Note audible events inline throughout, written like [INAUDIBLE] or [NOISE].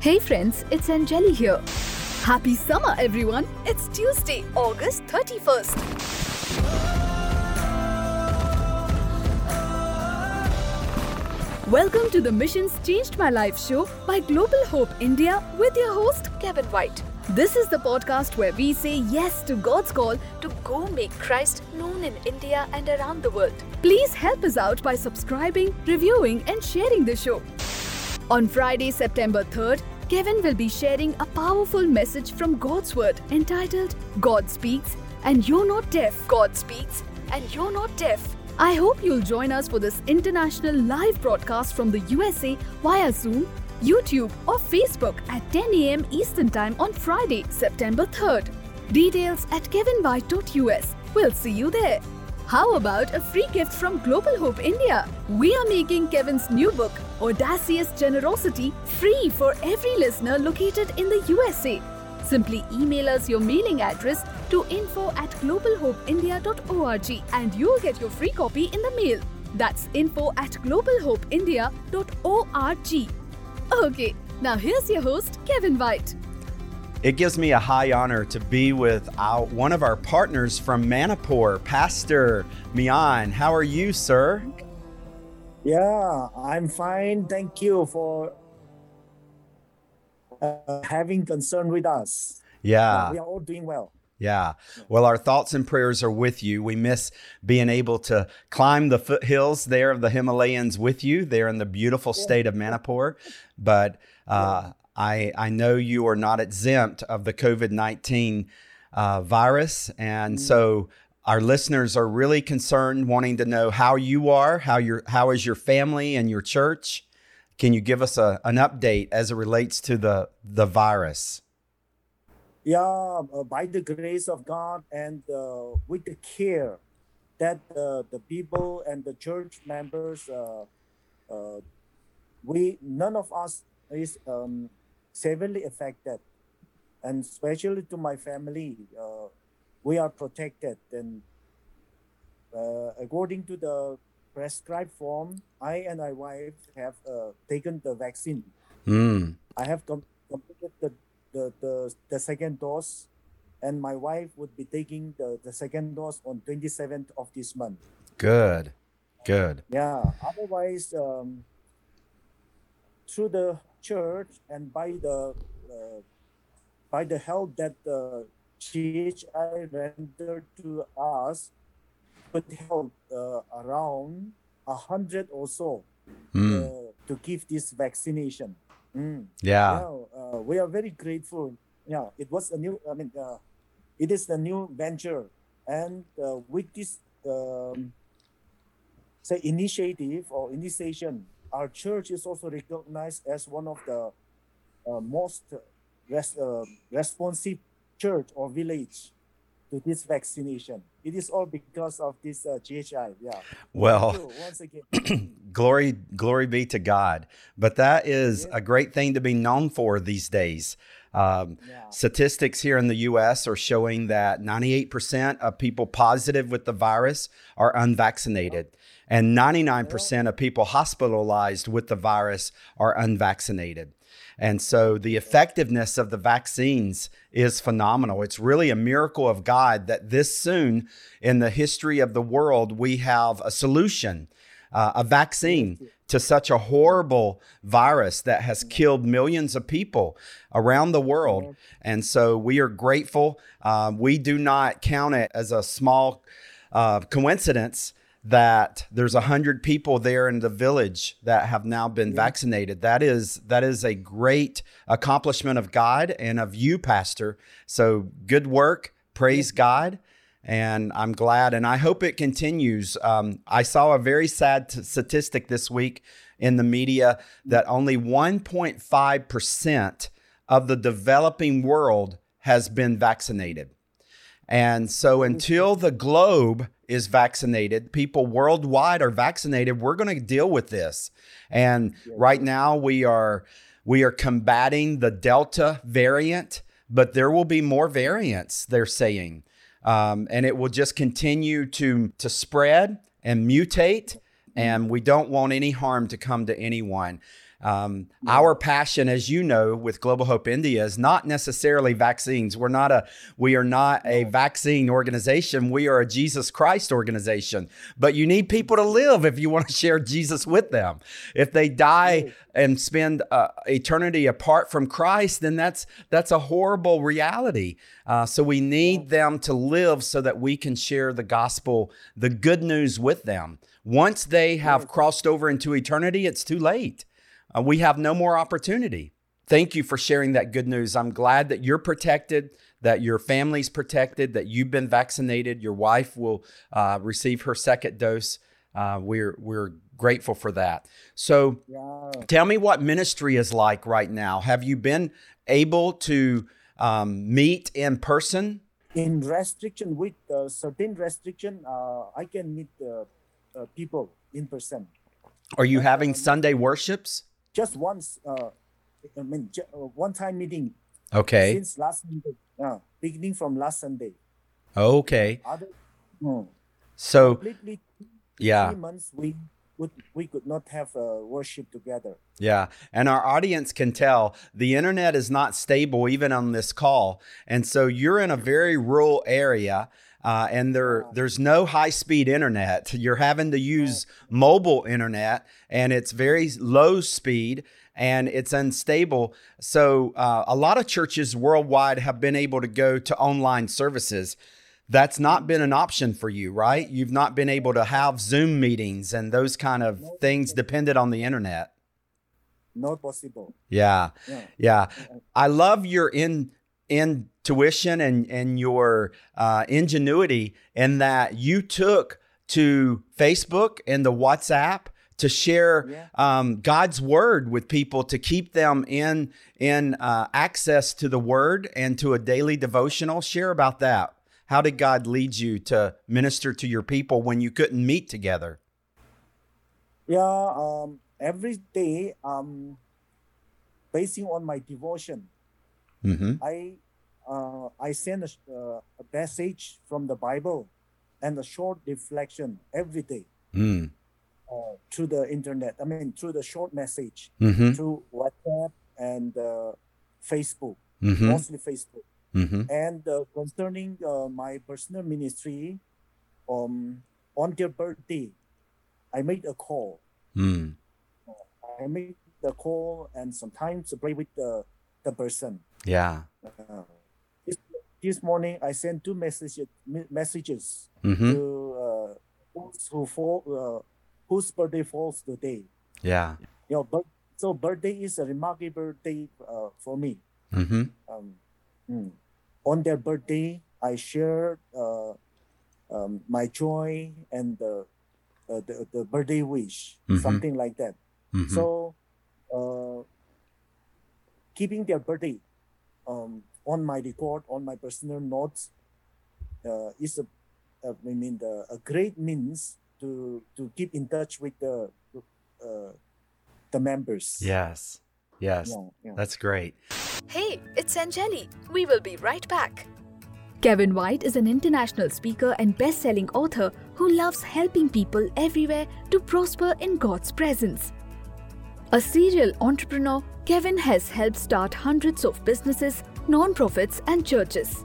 Hey friends, it's Anjali here. Happy summer, everyone! It's Tuesday, August 31st. Welcome to the Missions Changed My Life show by Global Hope India with your host, Kevin White. This is the podcast where we say yes to God's call to go make Christ known in India and around the world. Please help us out by subscribing, reviewing, and sharing the show. On Friday, September 3rd, Kevin will be sharing a powerful message from God's Word entitled God Speaks and You're Not Deaf. God Speaks and You're Not Deaf. I hope you'll join us for this international live broadcast from the USA via Zoom, YouTube, or Facebook at 10 a.m. Eastern Time on Friday, September 3rd. Details at kevinwhite.us. We'll see you there. How about a free gift from Global Hope India? We are making Kevin's new book, Audacious Generosity, free for every listener located in the USA. Simply email us your mailing address to info at globalhopeindia.org and you'll get your free copy in the mail. That's info at globalhopeindia.org. Okay, now here's your host, Kevin White. It gives me a high honor to be with our, one of our partners from Manipur, Pastor Mian. How are you, sir? Yeah, I'm fine. Thank you for uh, having concern with us. Yeah. we are all doing well. Yeah. Well, our thoughts and prayers are with you. We miss being able to climb the foothills there of the Himalayas with you there in the beautiful state of Manipur. But uh, I, I know you are not exempt of the COVID 19 uh, virus. And so our listeners are really concerned, wanting to know how you are, how, your, how is your family and your church. Can you give us a, an update as it relates to the, the virus? Yeah, uh, by the grace of God and uh, with the care that uh, the people and the church members, uh, uh, we none of us is um, severely affected, and especially to my family, uh, we are protected. And according to the prescribed form, I and my wife have taken the vaccine. Mm. I have com- completed the the, the, the second dose and my wife would be taking the, the second dose on 27th of this month good good yeah otherwise um, through the church and by the uh, by the help that the GHI rendered to us would help uh, around a hundred or so mm. uh, to give this vaccination Mm. Yeah. yeah uh, we are very grateful. Yeah, it was a new. I mean, uh, it is a new venture, and uh, with this, um, say, initiative or initiation, our church is also recognized as one of the uh, most res- uh, responsive church or village to this vaccination. It is all because of this uh, GHI. Yeah. Well, once again, [CLEARS THROAT] glory, glory be to God. But that is yeah. a great thing to be known for these days. Um, yeah. Statistics here in the U.S. are showing that 98% of people positive with the virus are unvaccinated, oh. And 99% of people hospitalized with the virus are unvaccinated. And so the effectiveness of the vaccines is phenomenal. It's really a miracle of God that this soon in the history of the world, we have a solution, uh, a vaccine to such a horrible virus that has killed millions of people around the world. And so we are grateful. Uh, we do not count it as a small uh, coincidence that there's a hundred people there in the village that have now been yeah. vaccinated. That is that is a great accomplishment of God and of you, Pastor. So good work. Praise yeah. God. And I'm glad, and I hope it continues. Um, I saw a very sad t- statistic this week in the media that only 1.5% of the developing world has been vaccinated. And so until the globe is vaccinated, people worldwide are vaccinated, we're going to deal with this. And right now we are we are combating the Delta variant, but there will be more variants, they're saying. Um, and it will just continue to to spread and mutate and we don't want any harm to come to anyone. Um, Our passion, as you know, with Global Hope India is not necessarily vaccines. We're not a we are not a vaccine organization. We are a Jesus Christ organization. But you need people to live if you want to share Jesus with them. If they die and spend uh, eternity apart from Christ, then that's that's a horrible reality. Uh, so we need them to live so that we can share the gospel, the good news with them. Once they have crossed over into eternity, it's too late uh, we have no more opportunity. Thank you for sharing that good news. I'm glad that you're protected, that your family's protected, that you've been vaccinated. Your wife will uh, receive her second dose. Uh, we're we're grateful for that. So, yeah. tell me what ministry is like right now. Have you been able to um, meet in person? In restriction, with uh, certain restriction, uh, I can meet uh, people in person. Are you having Sunday worships? Just once, uh, I mean, uh, one time meeting. Okay. Since last Sunday, uh, beginning from last Sunday. Okay. Other, no. So. Completely. Yeah. Three months we would we could not have uh, worship together. Yeah, and our audience can tell the internet is not stable even on this call, and so you're in a very rural area uh, and there there's no high speed internet. You're having to use mobile internet, and it's very low speed and it's unstable. So uh, a lot of churches worldwide have been able to go to online services. That's not been an option for you, right? You've not been able to have Zoom meetings and those kind of things dependent on the internet. Not possible. Yeah. Yeah. yeah. I love your in in intuition and and your uh, ingenuity in that you took to Facebook and the WhatsApp to share yeah. um, God's word with people to keep them in in uh, access to the word and to a daily devotional. Share about that. How did God lead you to minister to your people when you couldn't meet together? Yeah, um, every day, um, basing on my devotion, Mm-hmm. I uh, I send a, uh, a, message from the Bible and a short reflection every day mm. uh, through the internet. I mean, through the short message, mm-hmm. through WhatsApp and uh, Facebook, mm-hmm. mostly Facebook. Mm-hmm. And uh, concerning uh, my personal ministry, um, on their birthday, I made a call. Mm. I made the call and sometimes to pray with the, the person. Yeah. This, morning I sent two messages messages mm-hmm. to uh, those who fall uh, whose birthday falls today. Yeah. You know, but so birthday is a remarkable day uh, for me. Mm-hmm. Um, mm. On their birthday, I shared uh, um, my joy and the, uh, the, the birthday wish, mm-hmm. something like that. Mm-hmm. So, uh, keeping their birthday um, on my record, on my personal notes, uh, is a, uh, I mean, the, a great means to to keep in touch with the uh, the members. Yes, yes, yeah, yeah. that's great. Hey, it's Anjali. We will be right back. Kevin White is an international speaker and best selling author who loves helping people everywhere to prosper in God's presence. A serial entrepreneur, Kevin has helped start hundreds of businesses, non-profits and churches.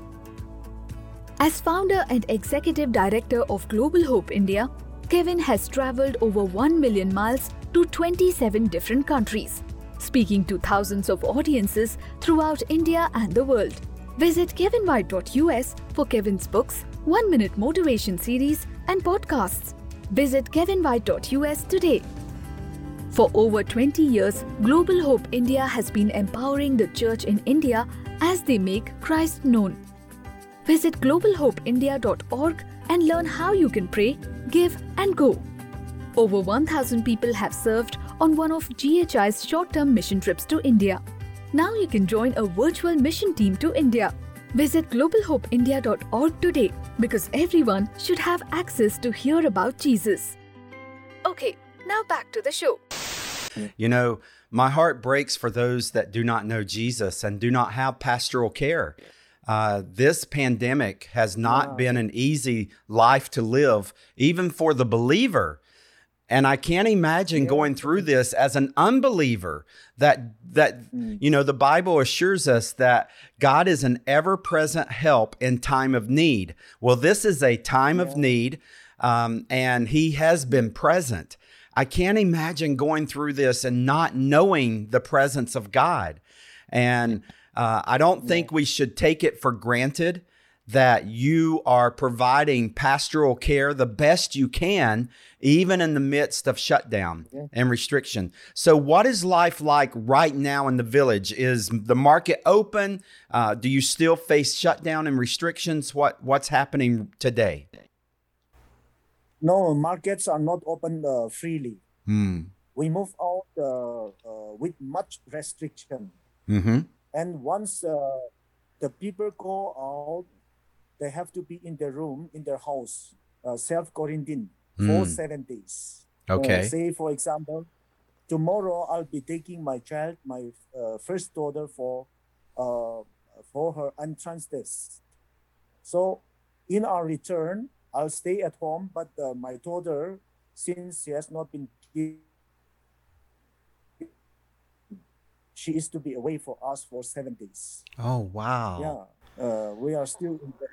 As founder and executive director of Global Hope India, Kevin has traveled over 1 million miles to 27 different countries, speaking to thousands of audiences throughout India and the world. Visit kevinwhite.us for Kevin's books, 1 Minute Motivation Series, and podcasts. Visit kevinwhite.us today. For over 20 years, Global Hope India has been empowering the church in India as they make Christ known. Visit globalhopeindia.org and learn how you can pray, give, and go. Over 1,000 people have served on one of GHI's short term mission trips to India. Now you can join a virtual mission team to India. Visit globalhopeindia.org today because everyone should have access to hear about Jesus. Okay, now back to the show. You know, my heart breaks for those that do not know Jesus and do not have pastoral care. Uh, this pandemic has not wow. been an easy life to live, even for the believer. and I can't imagine Yeah. going through this as an unbeliever. That that Mm. you know the Bible assures us that God is an ever-present help in time of need. Well, this is a time of need, um, and He has been present. I can't imagine going through this and not knowing the presence of God. And uh, I don't think we should take it for granted that you are providing pastoral care the best you can, even in the midst of shutdown Yeah. and restriction. So, what is life like right now in the village? Is the market open? Uh, do you still face shutdown and restrictions? What What's happening today? No, markets are not open uh, freely. Hmm. We move out uh, uh, with much restriction. Mm-hmm. And once uh, the people go out, they have to be in their room, in their house, uh, self quarantine for Mm. seven days. Okay. say, for example, tomorrow I'll be taking my child, my uh, first daughter, for uh, for her entrance test. So, in our return, I'll stay at home, but uh, my daughter, since she has not been she is to be away for us for seven days. Oh wow. Yeah, uh, we are still in the.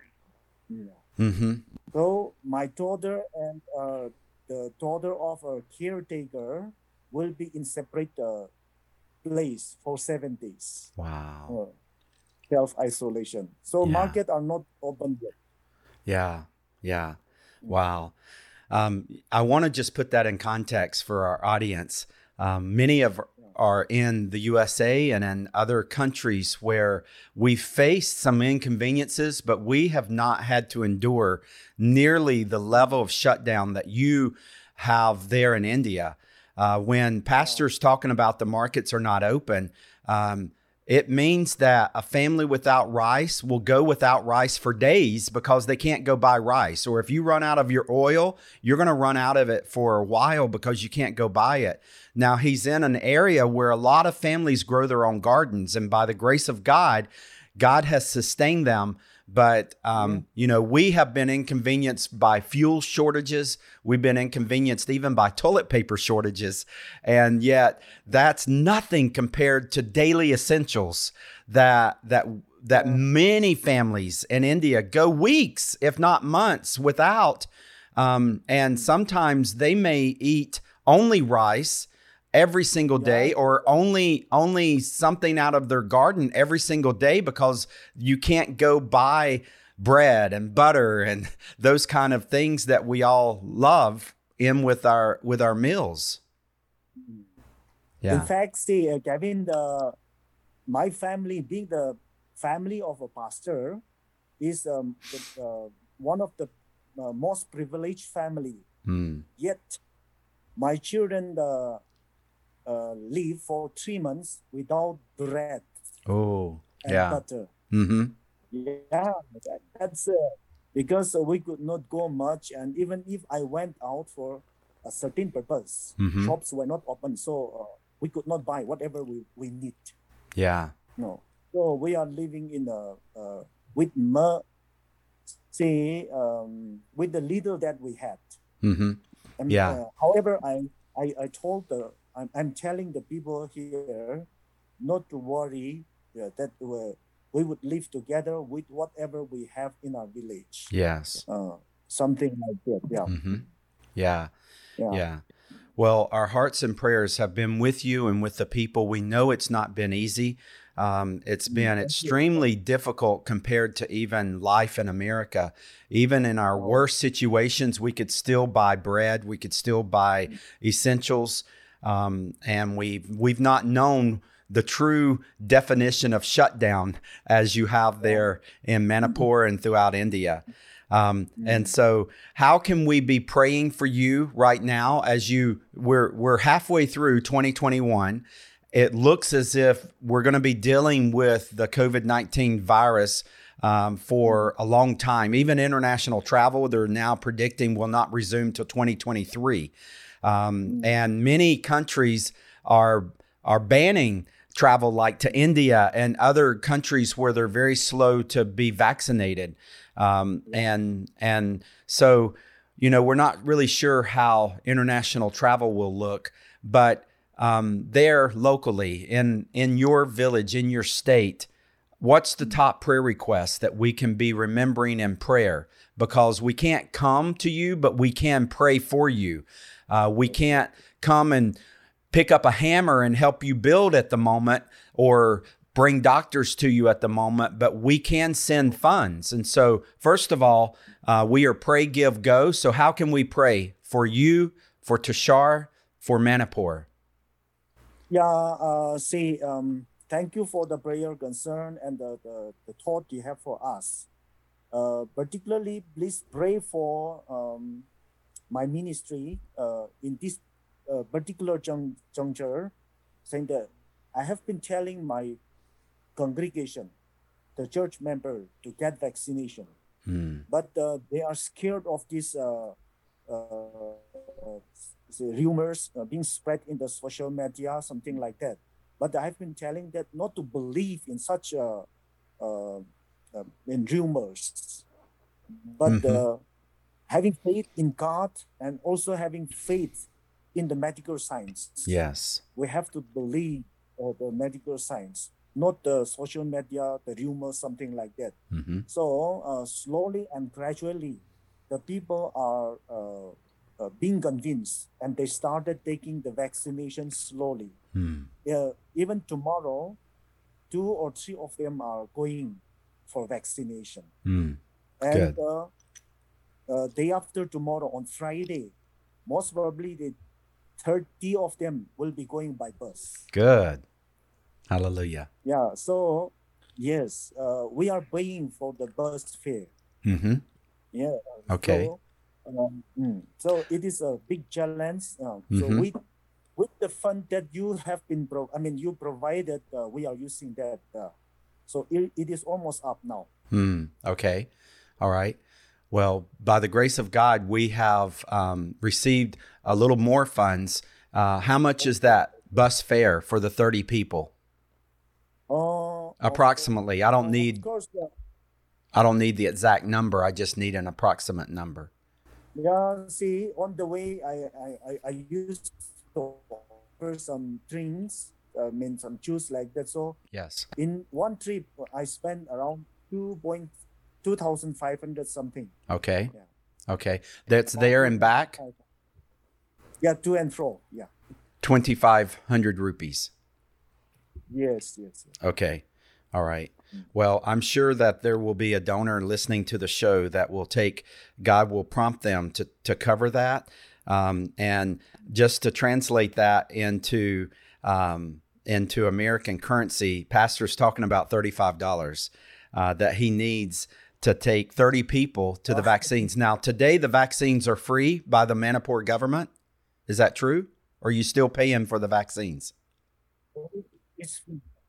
Yeah. Mm-hmm. So my daughter and uh, the daughter of a caretaker will be in separate uh, place for seven days. Wow. Uh, self isolation. So Yeah. market are not open yet. Yeah. Yeah. Wow. Um, I want to just put that in context for our audience. Um, many of are in the USA and in other countries where we faced some inconveniences, but we have not had to endure nearly the level of shutdown that you have there in India. Uh, when pastors talking about the markets are not open, um, it means that a family without rice will go without rice for days because they can't go buy rice. Or if you run out of your oil, you're going to run out of it for a while because you can't go buy it. Now, he's in an area where a lot of families grow their own gardens. And by the grace of God, God has sustained them. But, um, you know, we have been inconvenienced by fuel shortages. We've been inconvenienced even by toilet paper shortages. And yet that's nothing compared to daily essentials that, that, that many families in India go weeks, if not months, without. Um, and sometimes they may eat only rice every single day or only only something out of their garden every single day because you can't go buy bread and butter and [LAUGHS] those kind of things that we all love in with our with our meals Yeah. In fact, see, uh, Kevin, the my family, being the family of a pastor, is um, the, uh, one of the uh, most privileged family. Mm. Yet, my children uh, uh, live for three months without bread oh and yeah butter. mm-hmm Yeah, that, that's uh, because uh, we could not go much, and even if I went out for a certain purpose, Mhm. shops were not open, so uh, we could not buy whatever we, we need. yeah No, so we are living in a uh, with mer, say um, with the little that we had. mm-hmm And, Yeah. uh, however, I, I I told the I'm, I'm telling the people here not to worry yeah, that we we would live together with whatever we have in our village. yes Uh, something like that. Yeah. mm-hmm yeah Yeah. Yeah. Well, our hearts and prayers have been with you and with the people. We know it's not been easy. Um, it's been extremely difficult compared to even life in America. Even in our worst situations, we could still buy bread, we could still buy essentials, um, and we've we've not known the true definition of shutdown as you have there in Manipur and throughout India. Um, and so, how can we be praying for you right now as you we're we're halfway through 2021? It looks as if we're going to be dealing with the COVID 19 virus um, for a long time. Even international travel, they're now predicting will not resume till 2023. Um, and many countries are are banning travel, like to India and other countries where they're very slow to be vaccinated. Um, and and so you know, we're not really sure how international travel will look, but um, there locally in in your village, in your state, what's the top prayer request that we can be remembering in prayer? Because we can't come to you, but we can pray for you. Uh, we can't come and pick up a hammer and help you build at the moment or bring doctors to you at the moment, but we can send funds. And so, first of all, uh, we are pray, give, go. So, how can we pray for you, for Tashar, for Manipur? Yeah, uh, say um, thank you for the prayer concern and the, the, the thought you have for us. Uh, particularly, please pray for um, my ministry uh, in this uh, particular jun- juncture, saying that I have been telling my congregation, the church member, to get vaccination, Hmm. but uh, they are scared of these uh, uh, rumors uh, being spread in the social media, something like that. But I've been telling that not to believe in such uh, uh, uh, in rumors, but Mhm. Uh, having faith in God and also having faith in the medical science. Yes. We have to believe uh, the medical science, not the social media, the rumors, something like that. hmm So uh, slowly and gradually, the people are uh, uh, being convinced, and they started taking the vaccination slowly. Uh, even tomorrow, two or three of them are going for vaccination, Hmm. and Good. Uh, day after tomorrow on Friday, most probably the thirty of them will be going by bus. Good. Hallelujah. Yeah. So yes, uh, we are paying for the bus fare. Mm-hmm. Yeah. Okay. So, um, mm, so it is a big challenge. Uh, So Mhm. with with the fund that you have been pro, I mean you provided, uh, we are using that. Uh, so it, it is almost up now. Hmm. Okay. All right. Well, by the grace of God, we have um, received a little more funds. Uh, how much is that bus fare for the 30 people? Uh, Approximately. I don't Of need course, yeah. I don't need the exact number. I just need an approximate number. Yeah, see, on the way, I I, I, used to offer some drinks, I mean some juice like that. So Yes. in one trip, I spent around two point two thousand five hundred something. Okay. Yeah. Okay. That's there and back. Yeah, to and fro. Yeah. 2500 rupees. Yes, yes. yes. Okay. All right. Well, I'm sure that there will be a donor listening to the show that will take, God will prompt them to, to cover that. Um, and just to translate that into, um, into American currency, Pastor's talking about $35 uh, that he needs to take 30 people to the vaccines. Now, today, the vaccines are free by the Manipur government. Is that true? Or are you still paying for the vaccines? It's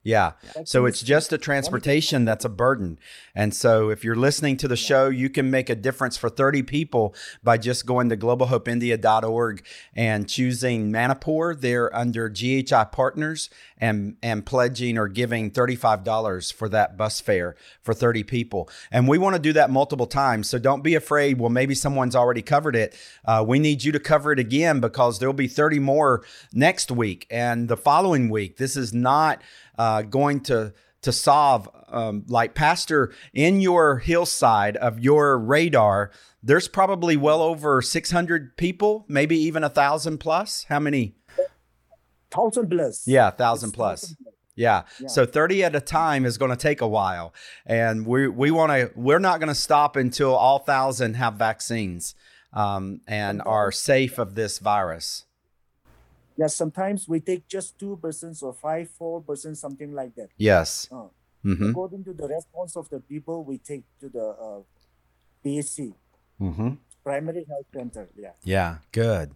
Yeah. So it's just a transportation that's a burden. And so if you're listening to the show, you can make a difference for 30 people by just going to globalhopeindia.org and choosing Manipur. They're under GHI Partners and, and pledging or giving $35 for that bus fare for 30 people. And we want to do that multiple times. So don't be afraid. Well, maybe someone's already covered it. Uh, we need you to cover it again because there'll be 30 more next week and the following week. This is not uh, going to to solve um, like pastor in your hillside of your radar there's probably well over 600 people maybe even a thousand plus how many thousand plus. yeah thousand plus thousand yeah. Yeah. So 30 at a time is going to take a while. And we we want to we're not going to stop until all 1000 have vaccines um, and are safe of this virus. Yeah, sometimes we take just two persons or five, four persons, something like that. Yes. Uh, Mhm. According to the response of the people, we take to the uh, PHC, Mhm. primary health center. Yeah. Yeah, good.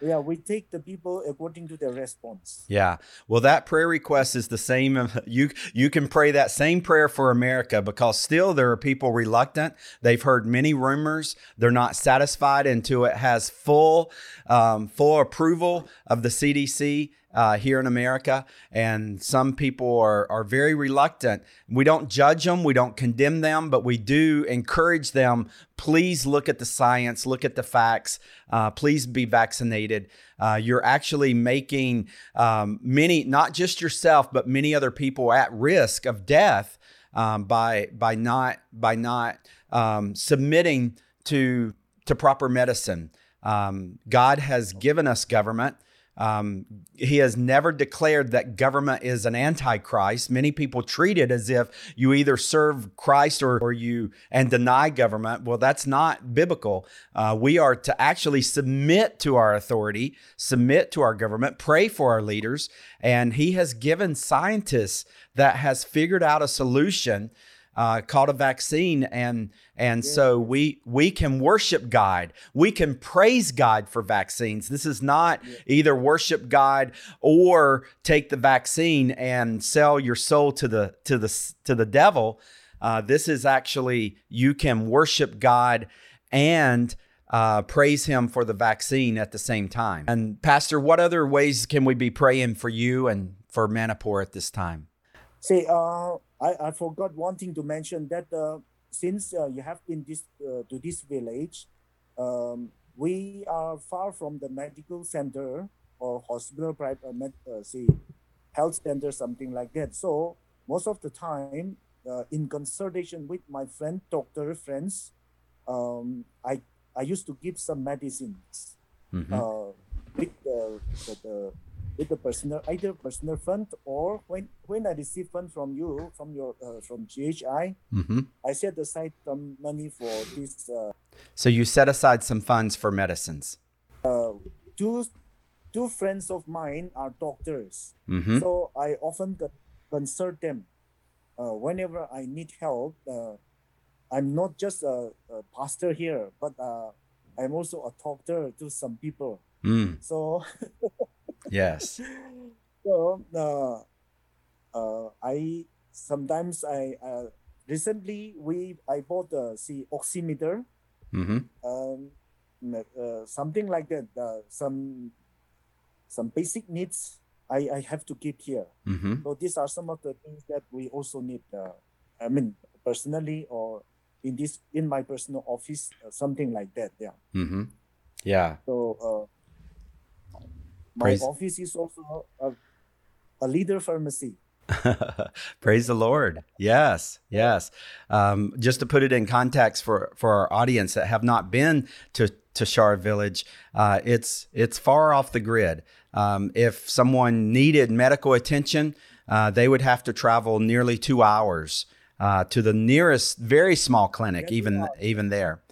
Yeah, we take the people according to their response. Yeah. Well, that prayer request is the same. [LAUGHS] You you can pray that same prayer for America because still there are people reluctant. They've heard many rumors. They're not satisfied until it has full um, full approval of the CDC uh, here in America, and some people are, are very reluctant. We don't judge them, we don't condemn them, but we do encourage them. Please look at the science, look at the facts. Uh, please be vaccinated. Uh, you're actually making um, many, not just yourself, but many other people at risk of death um, by by not by not um, submitting to to proper medicine. Um, God has given us government. Um, he has never declared that government is an antichrist. Many people treat it as if you either serve Christ or, or you and deny government. Well, that's not biblical. Uh, we are to actually submit to our authority, submit to our government, pray for our leaders, and He has given scientists that has figured out a solution uh, called a vaccine, and and yeah. so we we can worship God. We can praise God for vaccines. This is not yeah. either worship God or take the vaccine and sell your soul to the to the to the devil. Uh, this is actually you can worship God and uh, praise Him for the vaccine at the same time. And Pastor, what other ways can we be praying for you and for Manipur at this time? See, uh, I, I forgot one thing to mention that uh, since uh, you have been this uh, to this village, um, we are far from the medical center or hospital, private, uh, med, uh, see, health center, something like that. So most of the time, uh, in consultation with my friend, doctor friends, um, I I used to give some medicines mm-hmm. uh, with the, the, the with the personal either personal fund or when when I receive fund from you from your uh, from GHI, mm-hmm. I set aside some money for this. Uh, so you set aside some funds for medicines. Uh, two two friends of mine are doctors, mm-hmm. so I often consult them uh, whenever I need help. Uh, I'm not just a, a pastor here, but uh, I'm also a doctor to some people. Mm. So [LAUGHS] Yes. so uh, uh, I sometimes I uh, recently we I bought the see oximeter. Mm-hmm. Um, uh, something like that. Uh, some some basic needs I, I have to keep here. Mm-hmm. So these are some of the things that we also need. Uh, I mean, personally or in this in my personal office, uh, something like that. Yeah. Mm-hmm. Yeah. So uh, my Praise. office is also a, a leader pharmacy. [LAUGHS] Praise the Lord. Yes, yes. Um, just to put it in context for, for our audience that have not been to, to Shar Village, uh, it's, it's far off the grid. Um, if someone needed medical attention, uh, they would have to travel nearly two hours uh, to the nearest very small clinic, even, even there.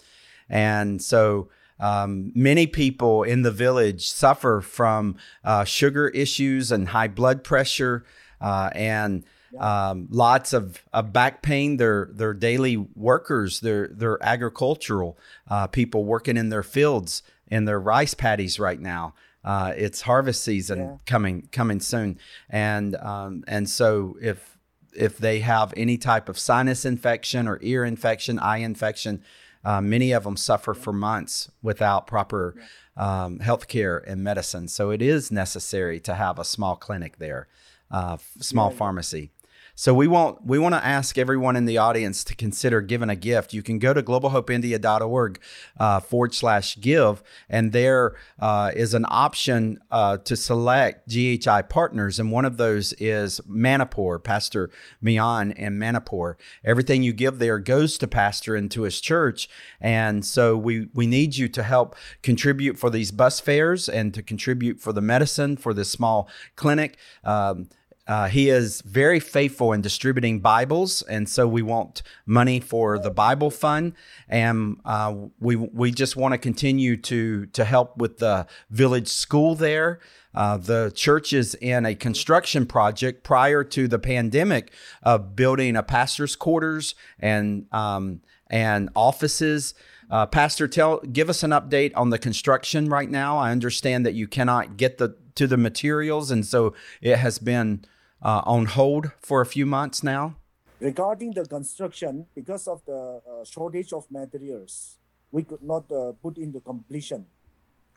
And so um, many people in the village suffer from uh, sugar issues and high blood pressure uh, and um, lots of, of back pain. They're, they're daily workers, they're, they're agricultural uh, people working in their fields in their rice paddies right now. Uh, it's harvest season yeah. coming coming soon, and um, and so if if they have any type of sinus infection or ear infection, eye infection, uh, many of them suffer for months without proper um, health care and medicine. So it is necessary to have a small clinic there, uh, small pharmacy. So we want we want to ask everyone in the audience to consider giving a gift. You can go to globalhopeindia.org uh, forward slash give, and there uh, is an option uh, to select GHI partners, and one of those is Manipur, Pastor Mian and Manipur. Everything you give there goes to Pastor and to his church, and so we we need you to help contribute for these bus fares and to contribute for the medicine for this small clinic. Um, uh, he is very faithful in distributing Bibles, and so we want money for the Bible Fund, and uh, we we just want to continue to to help with the village school there. Uh, the church is in a construction project prior to the pandemic of building a pastor's quarters and um, and offices. Uh, Pastor, tell give us an update on the construction right now. I understand that you cannot get the to the materials, and so it has been uh, on hold for a few months now? Regarding the construction, because of the uh, shortage of materials, we could not uh, put into completion.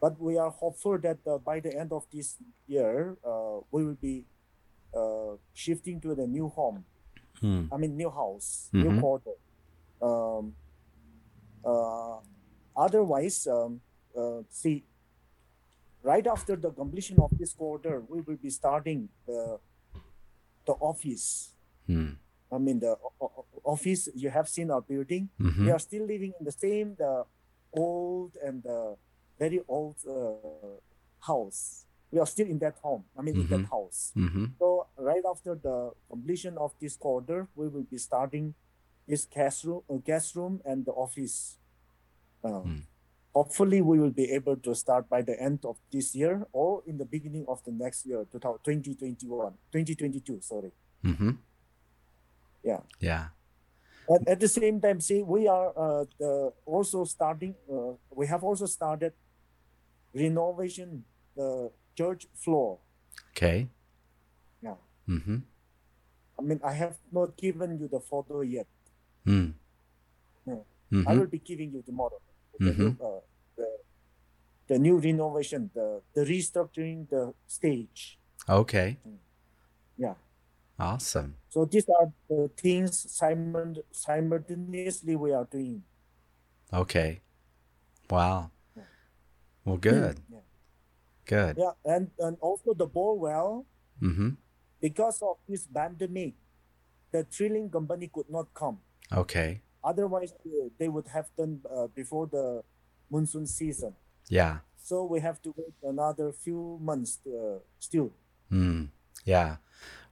but we are hopeful that uh, by the end of this year, uh, we will be uh, shifting to the new home. Hmm. I mean, new house, Mhm. new quarter. Um, uh, otherwise, um, uh, see, right after the completion of this quarter, we will be starting the the office. Hmm. I mean, the office. You have seen our building. Mhm. We are still living in the same the old and the very old uh, house. We are still in that home. I mean, in that Mhm. house. Mhm. So right after the completion of this quarter, we will be starting this guest room, uh, guest room and the office. Uh, Mm. Hopefully, we will be able to start by the end of this year or in the beginning of the next year, 2021, 2022. Sorry. Mhm. Yeah. Yeah. At, at the same time, see, we are uh, the, also starting. Uh, we have also started renovation the church floor. Okay. Yeah. Mhm. I mean, I have not given you the photo yet. Hmm. Yeah. I Mhm. will be giving you tomorrow. The, Mhm. new, uh, the, the new renovation, the, the restructuring the stage. Okay. Yeah. Awesome. So these are the things simul- simultaneously we are doing. Okay. Wow. Yeah. Well, good. Yeah. Good. Yeah, and, and also the bore well, Mhm. because of this pandemic, the drilling company could not come. Okay. Otherwise, they- would have done uh, before the monsoon season. Yeah. So we have to wait another few months to, uh, still. Mm, yeah.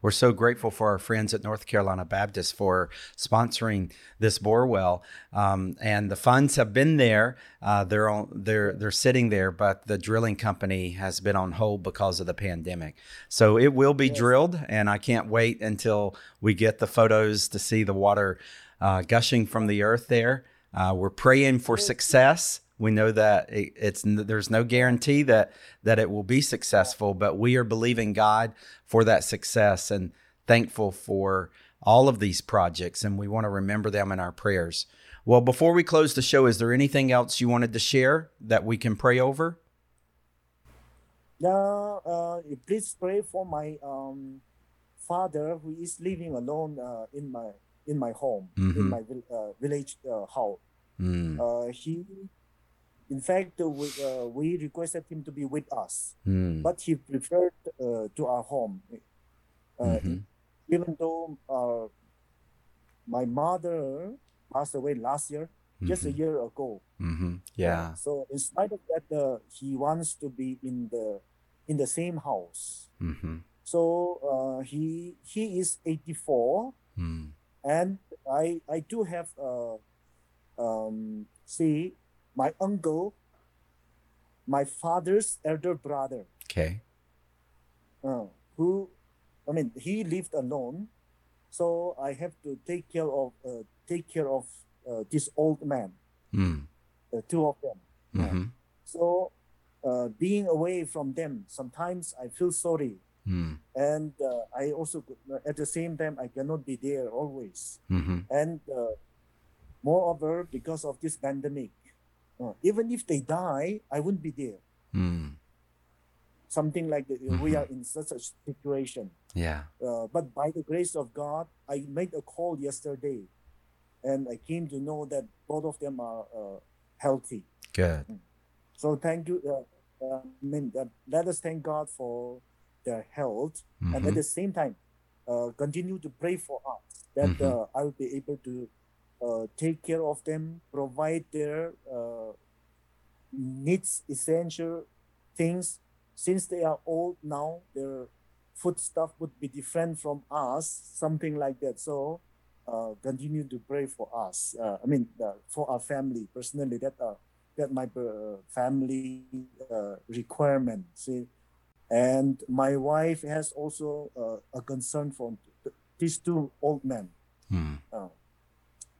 We're so grateful for our friends at North Carolina Baptist for sponsoring this bore well, um, and the funds have been there. Uh, they're on, they're they're sitting there, but the drilling company has been on hold because of the pandemic. So it will be Yes. drilled, and I can't wait until we get the photos to see the water uh, gushing from the earth there. Uh, we're praying for success. We know that it, it's there's no guarantee that that it will be successful, but we are believing God for that success and thankful for all of these projects, and we want to remember them in our prayers. Well, before we close the show, is there anything else you wanted to share that we can pray over? Now, uh, please pray for my um, father who is living alone uh, in my in my home Mhm. in my uh, village uh, house. Mm, Uh, he, in fact, uh, we, uh, we requested him to be with us, mm, but he preferred uh, to our home. Uh, mhm, Even though uh, my mother passed away last year, just a mhm, year ago. mhm. Yeah. So in spite of that, uh, he wants to be in the in the same house. mhm, So uh, he he is 84, mm, and I I do have uh, um see my uncle, my father's elder brother, Okay. uh, who I mean he lived alone, so I have to take care of uh, take care of uh, this old man, Mm, the two of them. Mhm, So uh, being away from them, sometimes I feel sorry. Mm, And uh, I also, at the same time, I cannot be there always. mhm, And uh, moreover, because of this pandemic, uh, even if they die, I wouldn't be there. mm. Something like that. We Mhm. are in such a situation. Yeah. Uh, but by the grace of God, I made a call yesterday, and I came to know that both of them are uh, healthy. Good. So thank you. Uh, I mean, uh, let us thank God for their health, and at Mhm, the same time, uh, continue to pray for us that Mhm. uh, I will be able to uh, take care of them, provide their uh, needs, essential things. Since they are old now, their food stuff would be different from us, something like that. So. Uh, continue to pray for us. Uh, I mean, uh, for our family personally. That uh, that my uh, family uh, requirement. See, and my wife has also uh, a concern for these two old men. mm, Uh,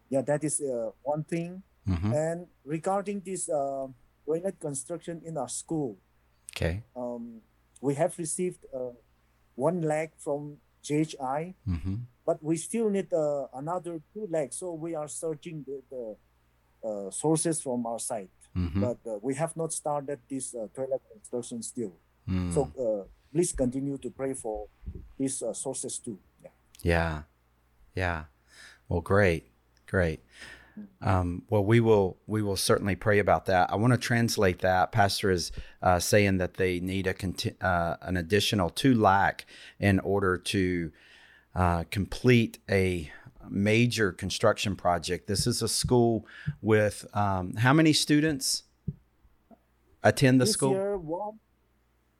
yeah, that is uh, one thing. mhm. And regarding this uh, toilet construction in our school, Okay. um, we have received uh, one lakh from GHI, Mhm, but we still need uh, another two lakhs. So we are searching the, the uh, sources from our side. Mhm. but uh, we have not started this uh, toilet construction still. Mm. So uh, please continue to pray for these uh, sources too. Yeah. Yeah. Yeah. Well, great. Great. Um, well, we will we will certainly pray about that. I want to translate that. Pastor is uh, saying that they need a conti- uh, an additional two lakh in order to uh, complete a major construction project. This is a school with um, how many students attend the this school? year, one,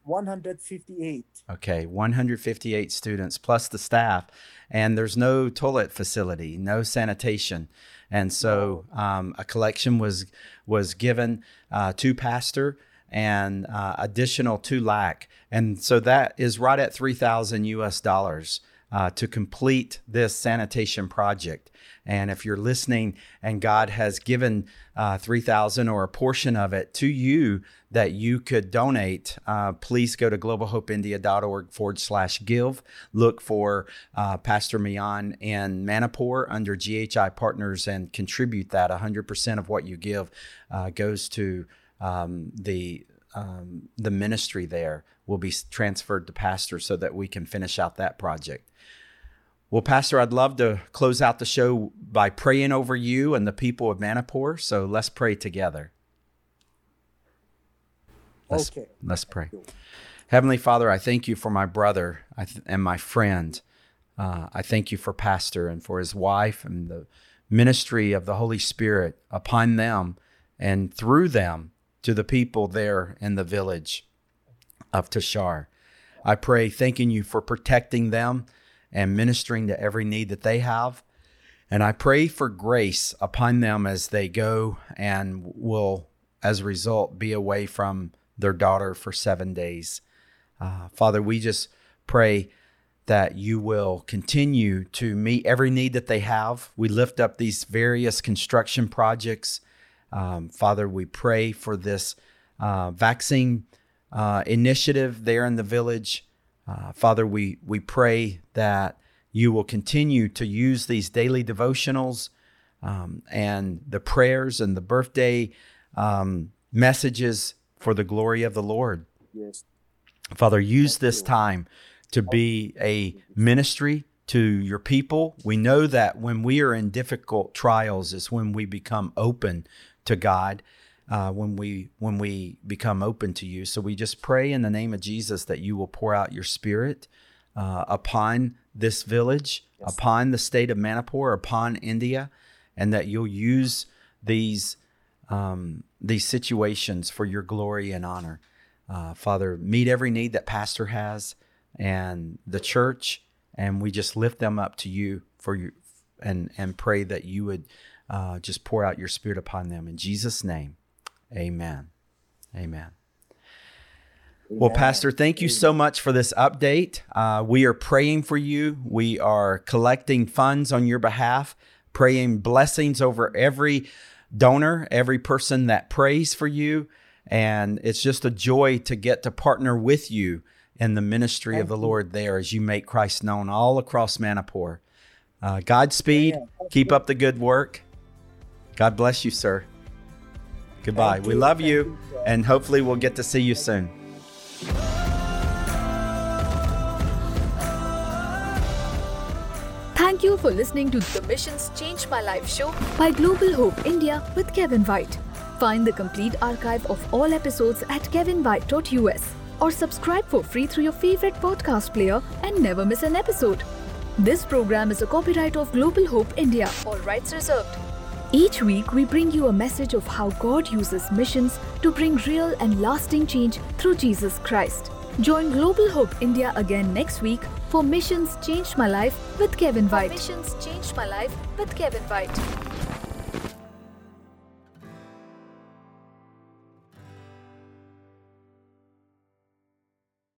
158. Okay, 158 students plus the staff, and there's no toilet facility, no sanitation, and so um, a collection was was given uh, to pastor and uh, additional two lakh, and so that is right at 3,000 U.S. dollars uh, to complete this sanitation project. And if you're listening and God has given uh, 3,000 or a portion of it to you that you could donate, uh, please go to globalhopeindia.org forward slash give. Look for uh, Pastor Mian in Manipur under GHI Partners and contribute that. 100% of what you give uh, goes to um, the um, the ministry there will be transferred to pastor so that we can finish out that project. Well, Pastor, I'd love to close out the show by praying over you and the people of Manipur. So let's pray together. Let's, Okay. let's pray. Heavenly Father, I thank you for my brother and my friend. Uh, I thank you for Pastor and for his wife and the ministry of the Holy Spirit upon them and through them to the people there in the village of Tashar. I pray, thanking you for protecting them and ministering to every need that they have. And I pray for grace upon them as they go and will, as a result, be away from their daughter for seven days. Uh, Father, we just pray that you will continue to meet every need that they have. We lift up these various construction projects. Um, Father, we pray for this uh, vaccine uh, initiative there in the village. Uh, Father, we, we pray that you will continue to use these daily devotionals um, and the prayers and the birthday um, messages for the glory of the Lord. Yes. Father, use this time to be a ministry to your people. We know that when we are in difficult trials is when we become open to God, uh, when we when we become open to you. So we just pray in the name of Jesus that you will pour out your Spirit uh, upon this village, upon the state of Manipur, upon India, and that you'll use these um, these situations for your glory and honor. Uh, Father, meet every need that pastor has and the church, and we just lift them up to you for you, and and pray that you would uh, just pour out your Spirit upon them in Jesus' name, Amen, Amen. Well, Pastor, thank you so much for this update. Uh, we are praying for you. We are collecting funds on your behalf, praying blessings over every donor, every person that prays for you. And it's just a joy to get to partner with you in the ministry of the Lord there as you make Christ known all across Manipur. Uh, Godspeed. Keep up the good work. God bless you, sir. Goodbye. Thank We you. love you, you, and hopefully we'll get to see you soon. Thank you for listening to the Missions Change My Life show by Global Hope India with Kevin White. Find the complete archive of all episodes at kevinwhite.us or subscribe for free through your favorite podcast player and never miss an episode. This program is a copyright of Global Hope India, all rights reserved. Each week, we bring you a message of how God uses missions to bring real and lasting change through Jesus Christ. Join Global Hope India again next week for Missions Changed My Life with Kevin White. Missions Changed My Life with Kevin White.